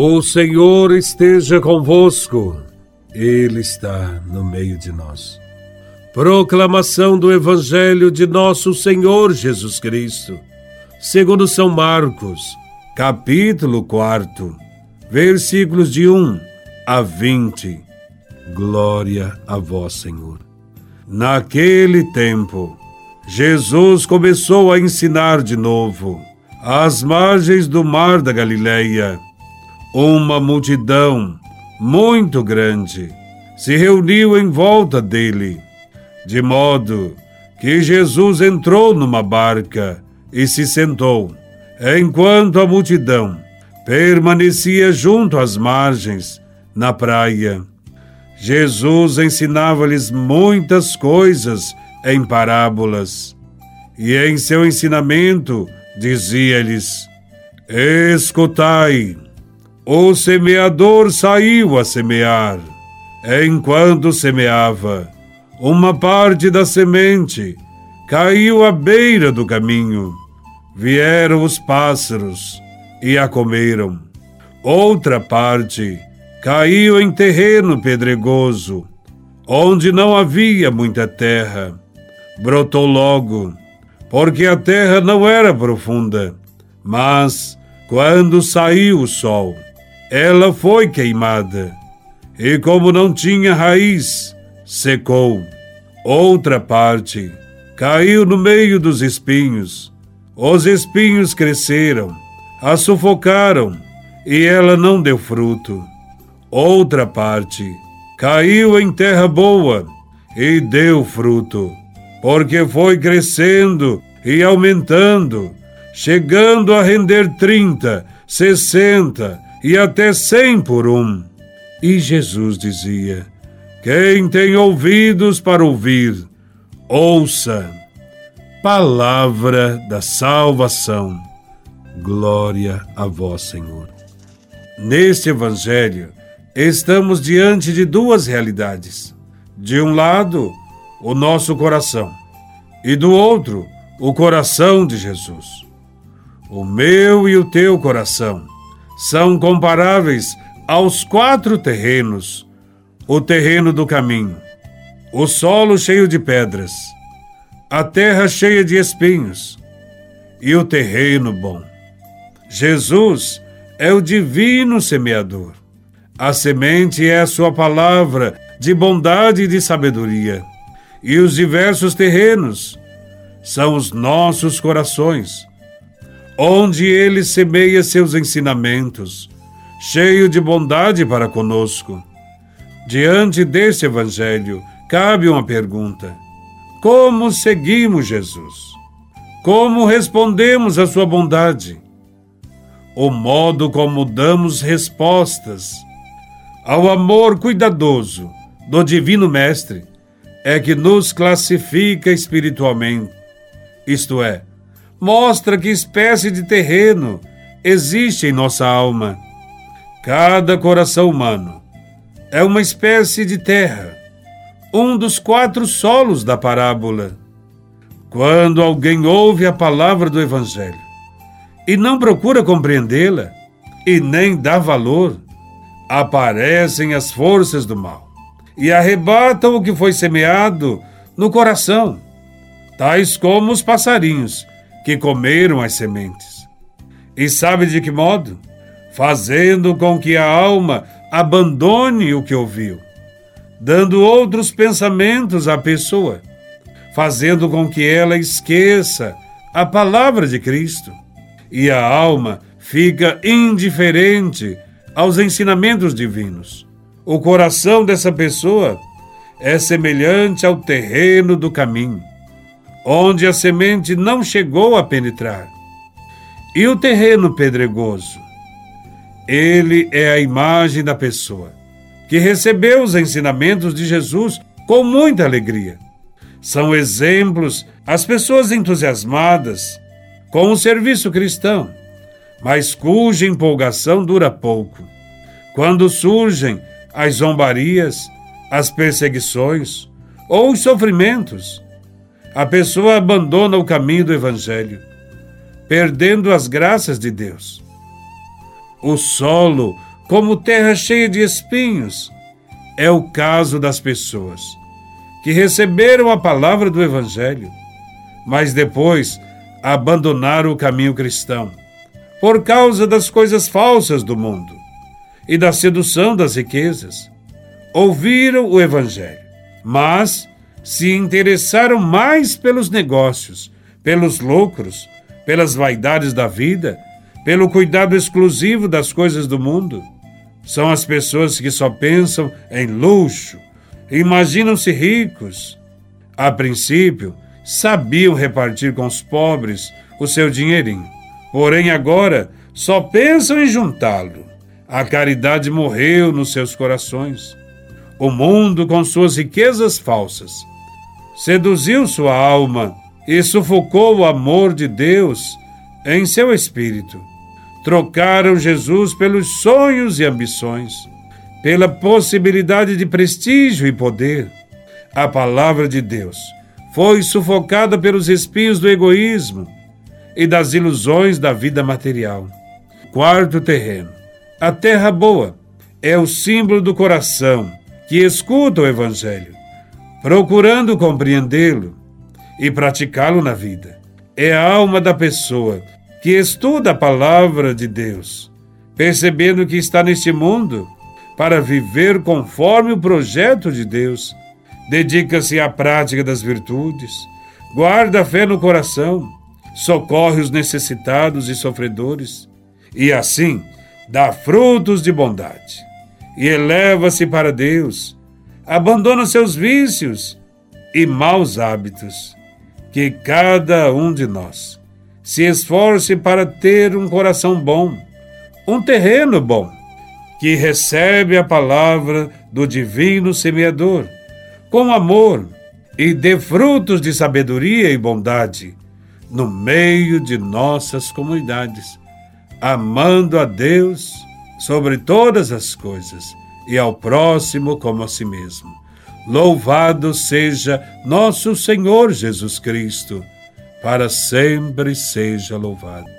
O Senhor esteja convosco, Ele está no meio de nós. Proclamação do Evangelho de Nosso Senhor Jesus Cristo, segundo São Marcos, capítulo 4, versículos de 1 a 20. Glória a Vós, Senhor. Naquele tempo, Jesus começou a ensinar de novo, às margens do mar da Galileia uma multidão muito grande se reuniu em volta dele, de modo que Jesus entrou numa barca e se sentou, enquanto a multidão permanecia junto às margens, na praia. Jesus ensinava-lhes muitas coisas em parábolas, e em seu ensinamento dizia-lhes: Escutai. O semeador saiu a semear. Enquanto semeava, uma parte da semente caiu à beira do caminho. Vieram os pássaros e a comeram. Outra parte caiu em terreno pedregoso, onde não havia muita terra. Brotou logo, porque a terra não era profunda. Mas, quando saiu o sol, ela foi queimada, e como não tinha raiz, secou. Outra parte caiu no meio dos espinhos. Os espinhos cresceram, a sufocaram, e ela não deu fruto. Outra parte caiu em terra boa e deu fruto, porque foi crescendo e aumentando, chegando a render trinta, sessenta e até cem por um. E Jesus dizia: Quem tem ouvidos para ouvir, ouça. Palavra da salvação. Glória a vós, Senhor. Neste Evangelho, estamos diante de duas realidades. De um lado, o nosso coração, e do outro, o coração de Jesus. O meu e o teu coração são comparáveis aos quatro terrenos: o terreno do caminho, o solo cheio de pedras, a terra cheia de espinhos e o terreno bom. Jesus é o divino semeador. A semente é a sua palavra de bondade e de sabedoria. E os diversos terrenos são os nossos corações, onde ele semeia seus ensinamentos, cheio de bondade para conosco. Diante deste Evangelho, cabe uma pergunta: Como seguimos Jesus? Como respondemos à sua bondade? O modo como damos respostas ao amor cuidadoso do Divino Mestre é que nos classifica espiritualmente, isto é, mostra que espécie de terreno existe em nossa alma. Cada coração humano é uma espécie de terra, um dos quatro solos da parábola. Quando alguém ouve a palavra do Evangelho e não procura compreendê-la e nem dá valor, aparecem as forças do mal e arrebatam o que foi semeado no coração, tais como os passarinhos que comeram as sementes. E sabe de que modo? Fazendo com que a alma abandone o que ouviu, dando outros pensamentos à pessoa, fazendo com que ela esqueça a palavra de Cristo. E a alma fica indiferente aos ensinamentos divinos. O coração dessa pessoa é semelhante ao terreno do caminho onde a semente não chegou a penetrar. E o terreno pedregoso? Ele é a imagem da pessoa que recebeu os ensinamentos de Jesus com muita alegria. São exemplos as pessoas entusiasmadas com o serviço cristão, mas cuja empolgação dura pouco. Quando surgem as zombarias, as perseguições ou os sofrimentos, a pessoa abandona o caminho do Evangelho, perdendo as graças de Deus. O solo como terra cheia de espinhos. É o caso das pessoas que receberam a palavra do Evangelho, mas depois abandonaram o caminho cristão por causa das coisas falsas do mundo e da sedução das riquezas. Ouviram o Evangelho, mas se interessaram mais pelos negócios, pelos lucros, pelas vaidades da vida, pelo cuidado exclusivo das coisas do mundo. São as pessoas que só pensam em luxo, imaginam-se ricos. A princípio, sabiam repartir com os pobres o seu dinheirinho. Porém, agora só pensam em juntá-lo. A caridade morreu nos seus corações. O mundo, com suas riquezas falsas, seduziu sua alma e sufocou o amor de Deus em seu espírito. Trocaram Jesus pelos sonhos e ambições, pela possibilidade de prestígio e poder. A palavra de Deus foi sufocada pelos espinhos do egoísmo e das ilusões da vida material. Quarto terreno. A terra boa é o símbolo do coração que escuta o Evangelho, procurando compreendê-lo e praticá-lo na vida. É a alma da pessoa que estuda a palavra de Deus, percebendo que está neste mundo para viver conforme o projeto de Deus dedica-se à prática das virtudes, guarda a fé no coração, socorre os necessitados e sofredores, e assim dá frutos de bondade, e eleva-se para Deus, abandona seus vícios e maus hábitos. Que cada um de nós se esforce para ter um coração bom, um terreno bom, que recebe a palavra do divino semeador com amor e dê frutos de sabedoria e bondade no meio de nossas comunidades, amando a Deus sobre todas as coisas e ao próximo como a si mesmo. Louvado seja nosso Senhor Jesus Cristo, para sempre seja louvado.